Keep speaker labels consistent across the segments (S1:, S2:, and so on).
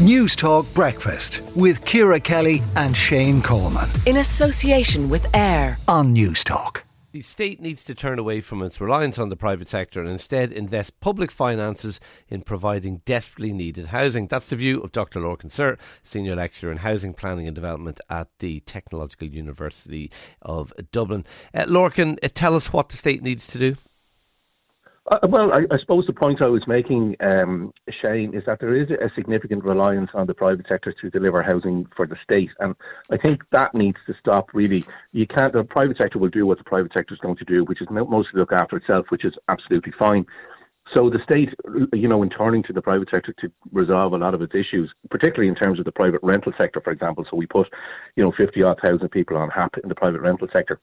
S1: Newstalk Breakfast with Ciara Kelly and Shane Coleman.
S2: In association with AIR
S1: on Newstalk.
S3: The state needs to turn away from its reliance on the private sector and instead invest public finances in providing desperately needed housing. That's the view of Dr. Lorcan Sirr, Senior Lecturer in Housing Planning and Development at the Technological University of Dublin. Uh, Lorcan, uh, tell us what the state needs to do.
S4: Uh, well, I, I, suppose the point I was making, um, Shane, is that there is a significant reliance on the private sector to deliver housing for the state, and I think that needs to stop. Really, you can't. The private sector will do what the private sector is going to do, which is mostly look after itself, which is absolutely fine. So the state, you know, in turning to the private sector to resolve a lot of its issues, particularly in terms of the private rental sector, for example. So we put, you know, fifty odd thousand people on HAP in the private rental sector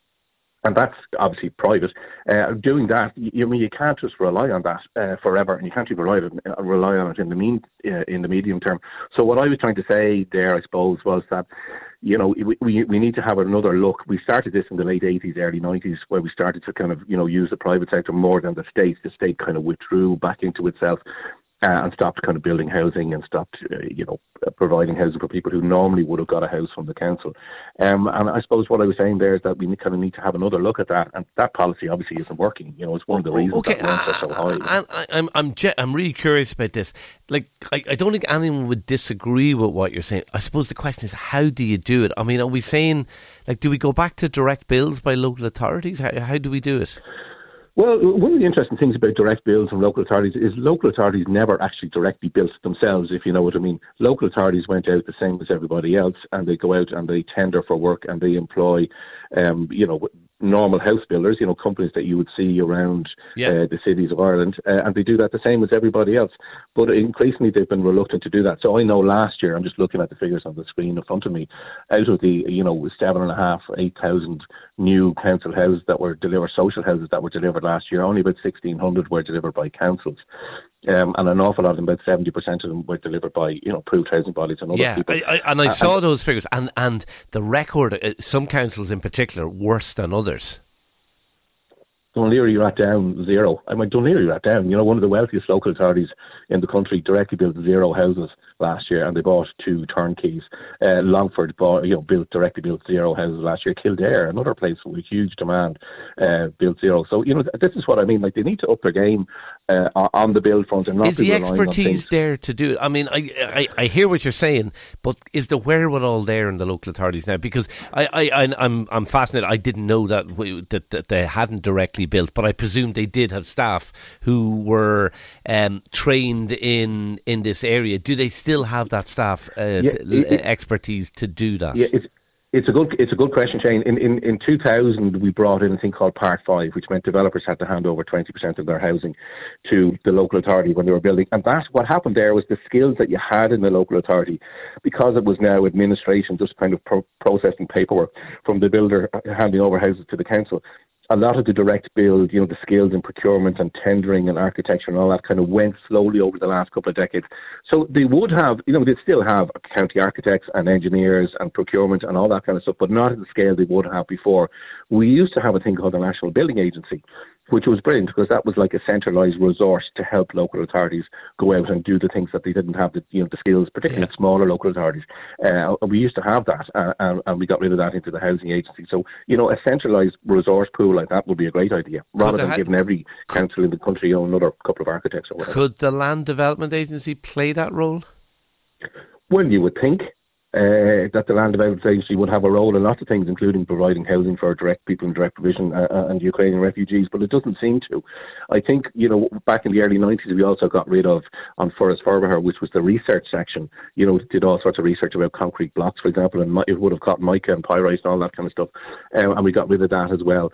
S4: and that's obviously private. Uh, doing that, you, mean, you can't just rely on that uh, forever, and you can't even rely on, uh, rely on it in the mean uh, in the medium term. So what I was trying to say there, I suppose, was that you know we, we we need to have another look. We started this in the late '80s, early '90s, where we started to kind of you know use the private sector more than the state. The state kind of withdrew back into itself uh, and stopped kind of building housing and stopped, uh, you know, providing housing for people who normally would have got a house from the council. Um, and I suppose what I was saying there is that we kind of need to have another look at that. And that policy obviously isn't working. You know, it's one of the reasons okay. that rents are so high.
S3: I, I'm, I'm, I'm really curious about this. Like, I, I don't think anyone would disagree with what you're saying. I suppose the question is, how do you do it? I mean, are we saying, like, do we go back to direct bills by local authorities? How, how do we do it?
S4: Well, one of the interesting things about direct bills from local authorities is local authorities never actually directly built themselves, if you know what I mean. Local authorities went out the same as everybody else, and they go out and they tender for work and they employ, um, you know, normal house builders, you know, companies that you would see around yeah. uh, the cities of Ireland, uh, and they do that the same as everybody else. But increasingly, they've been reluctant to do that. So I know last year, I'm just looking at the figures on the screen in front of me, out of the, you know, seven and a half, eight thousand new council houses that were delivered, social houses that were delivered last year, only about 1,600 were delivered by councils. Um, and an awful lot of them, about seventy percent of them, were delivered by you know approved housing bodies and other
S3: yeah,
S4: people.
S3: I, I, and I uh, saw those figures, and and the record, uh, some councils in particular, worse than others.
S4: Laoghaire-Rathdown zero. I mean, Laoghaire-Rathdown. You know, one of the wealthiest local authorities in the country directly built zero houses last year, and they bought two turnkeys. Uh, Longford bought, you know, built directly built zero houses last year. Kildare, another place with huge demand, uh, built zero. So you know, this is what I mean. Like they need to up their game uh, on the build front and not
S3: is the expertise there to do it. I mean, I, I, I hear what you're saying, but is the wherewithal there in the local authorities now? Because I, I, I I'm I'm fascinated. I didn't know that that, that they hadn't directly built, but I presume they did have staff who were um, trained in in this area. Do they? still have that staff uh, yeah, it, it, expertise to do that?
S4: Yeah, it's, it's a good it's a good question, Shane. In, in in 2000, we brought in a thing called Part Five, which meant developers had to hand over 20% of their housing to the local authority when they were building. And that what happened there was the skills that you had in the local authority, because it was now administration, just kind of pro- processing paperwork from the builder uh, handing over houses to the council a lot of the direct build, you know, the skills in procurement and tendering and architecture and all that kind of went slowly over the last couple of decades. So they would have, you know, they still have county architects and engineers and procurement and all that kind of stuff, but not at the scale they would have before. We used to have a thing called the National Building Agency, which was brilliant because that was like a centralised resource to help local authorities go out and do the things that they didn't have the you know the skills, particularly yeah. smaller local authorities. Uh, we used to have that, uh, and, and, we got rid of that into the housing agency. So you know, a centralised resource pool like that would be a great idea, rather than ha- giving every council in the country another couple of architects or whatever.
S3: Could the land development agency play that role?
S4: Well, you would think uh, that the Land Development Agency would have a role in lots of things, including providing housing for direct people in direct provision uh, uh, and Ukrainian refugees, but it doesn't seem to. I think, you know, back in the early 90s, we also got rid of, An Foras Forbartha, which was the research section, you know, did all sorts of research about concrete blocks, for example, and it would have caught mica and pyrite and all that kind of stuff, um, and we got rid of that as well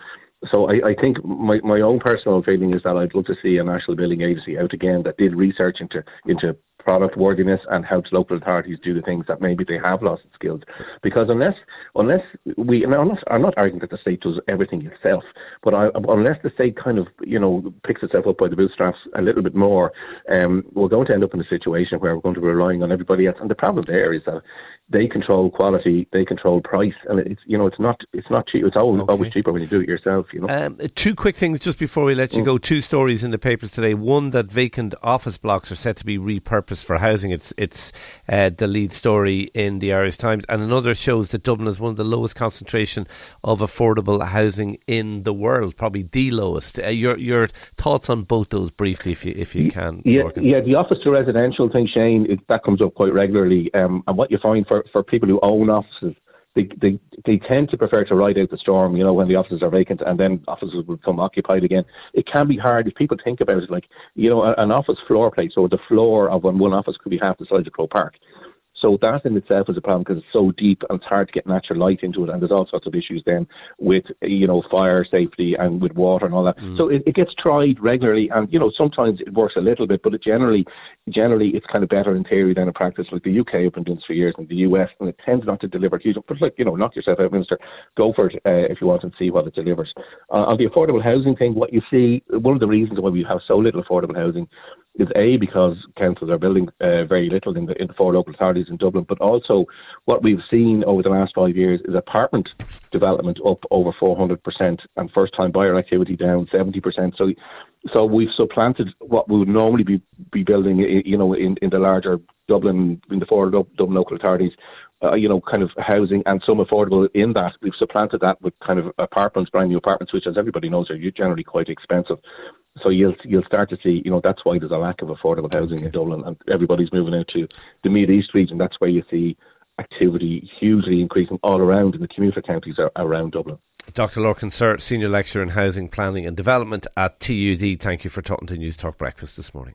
S4: so I, I, think my, my own personal feeling is that I'd love to see a national building agency out again that did research into into product worthiness and helps local authorities do the things that maybe they have lost skills. Because unless unless we, and I'm not, I'm not arguing that the state does everything itself, but I, unless the state kind of you know picks itself up by the bootstraps a little bit more, um, we're going to end up in a situation where we're going to be relying on everybody else. And the problem there is that they control quality, they control price, and it's you know it's not it's not cheap. It's always, okay. always cheaper when you do it yourself. You know.
S3: Um, two quick things just before we let you mm. go. Two stories in the papers today. One that vacant office blocks are set to be repurposed for housing. It's it's uh, the lead story in the Irish Times, and another shows that Dublin is one of the lowest concentration of affordable housing in the world, probably the lowest. Uh, your your thoughts on both those briefly, if you if you can.
S4: Yeah, yeah. The office to residential thing, Shane, it, that comes up quite regularly, um, and what you find for, for people who own offices, they, they they tend to prefer to ride out the storm, you know, when the offices are vacant and then offices will become occupied again. It can be hard if people think about it like, you know, an office floor plate, so the floor of one, one office could be half the size of Croke Park. So that in itself is a problem because it's so deep and it's hard to get natural light into it. And there's all sorts of issues then with, you know, fire safety and with water and all that. Mm. So it, it, gets tried regularly. And, you know, sometimes it works a little bit, but it generally, generally it's kind of better in theory than in practice. Like the UK have been doing this for years and the US, and it tends not to deliver huge. But like, you know, knock yourself out, Minister. Go for it uh, if you want and see what it delivers. Uh, on the affordable housing thing, what you see, one of the reasons why we have so little affordable housing is a because councils are building uh, very little in the in the four local authorities in Dublin, but also what we've seen over the last five years is apartment development up over 400 percent and first time buyer activity down 70 percent. So, so we've supplanted what we would normally be be building, you know, in in the larger Dublin in the four Dublin local authorities. Uh, you know, kind of housing and some affordable in that. We've supplanted that with kind of apartments, brand new apartments, which, as everybody knows, are generally quite expensive so you'll you'll start to see, you know, that's why there's a lack of affordable housing okay. in Dublin, and everybody's moving out to the Mid East region. That's where you see activity hugely increasing all around in the commuter counties around Dublin.
S3: Dr. Lorcan Sirr, Senior Lecturer in Housing Planning and Development at TUD. Thank you for talking to Newstalk Breakfast this morning.